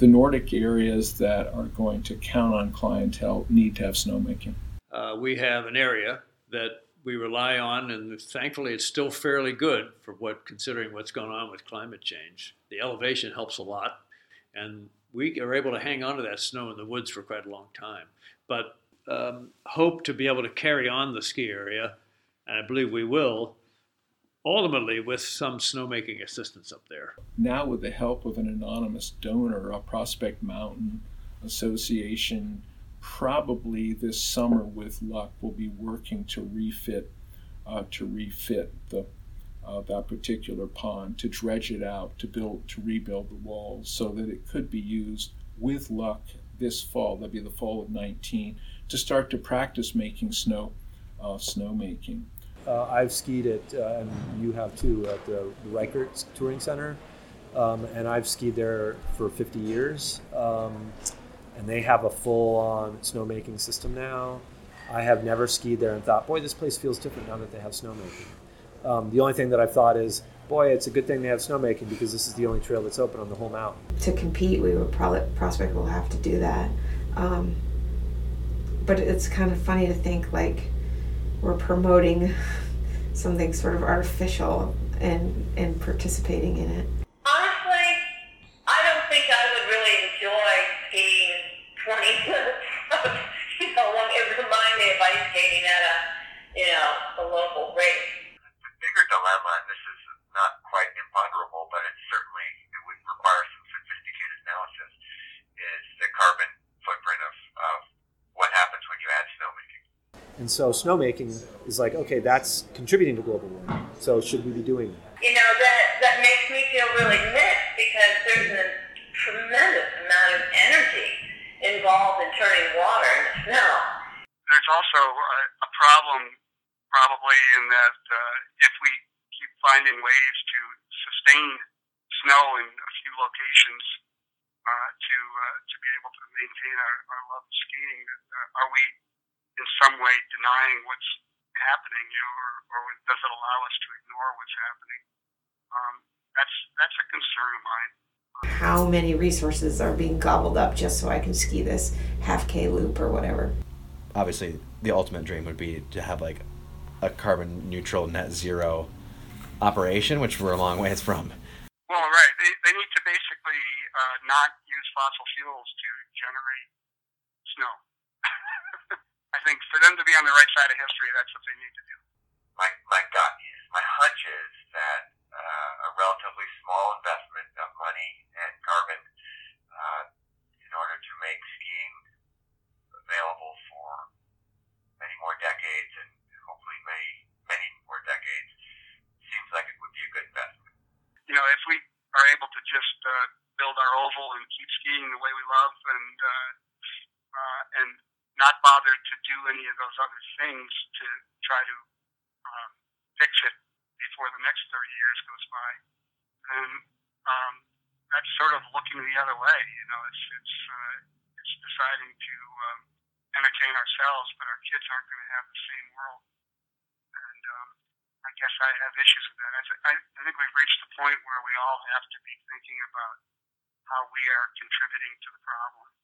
the Nordic areas that are going to count on clientele need to have snowmaking? Uh, we have an area that we rely on, and thankfully it's still fairly good for what considering what's going on with climate change. The elevation helps a lot, and we are able to hang on to that snow in the woods for quite a long time. But um, hope to be able to carry on the ski area, and I believe we will, ultimately with some snowmaking assistance up there. Now, with the help of an anonymous donor, a Prospect Mountain Association, probably this summer with luck will be working to refit uh, to refit the uh, that particular pond to dredge it out to build to rebuild the walls so that it could be used with luck this fall that'd be the fall of 19 to start to practice making snow uh, snowmaking uh, I've skied at, uh, and you have too, at the Rikert Touring Center. Um, and I've skied there for 50 years. Um, and they have a full on snowmaking system now. I have never skied there and thought, boy, this place feels different now that they have snowmaking. Um, the only thing that I've thought is, boy, it's a good thing they have snowmaking because this is the only trail that's open on the whole mountain. To compete, we would probably, Prospect will have to do that. Um, but it's kind of funny to think like, we're promoting something sort of artificial and and participating in it. Honestly, I don't think I would really enjoy being 20 minutes. you know, it remind me of ice skating at a you know a local race. The bigger dilemma, and this is not quite imponderable, but it certainly it would require some sophisticated analysis, is the carbon footprint of, of what happens when you add snowmaking. And so snowmaking is like, okay, that's contributing to global warming. So should we be doing that? You know, that, that makes me feel really mixed because there's a tremendous amount of energy involved in turning water into snow. There's also a, a problem probably in that uh, if we keep finding ways to sustain snow in a few locations uh, to uh, to be able to maintain our, our love of skiing, uh, are we in some way denying what's happening, you know, or, or does it allow us to ignore what's happening? Um, that's that's a concern of mine. How many resources are being gobbled up just so I can ski this half K loop or whatever? Obviously, the ultimate dream would be to have like a carbon neutral net zero operation, which we're a long ways from. Well, right. They, they need to basically uh, not use fossil fuels to generate snow. I think for them to be on the right side of history, that's what they need to do. My, my gut is, my hunch is that uh, a relatively small investment of money and carbon uh, in order to make skiing available for many more decades and hopefully many, many more decades seems like it would be a good investment. You know, if we are able to just uh, build our oval and keep skiing the way we love and uh, uh, and not bother to do any of those other things to try to um, fix it before the next 30 years goes by, then um, that's sort of looking the other way. You know, it's it's uh, it's deciding to um, entertain ourselves, but our kids aren't going to have the same world. And um, I guess I have issues with that. I, th- I, I think we've reached the point where we all have to be thinking about how we are contributing to the problem.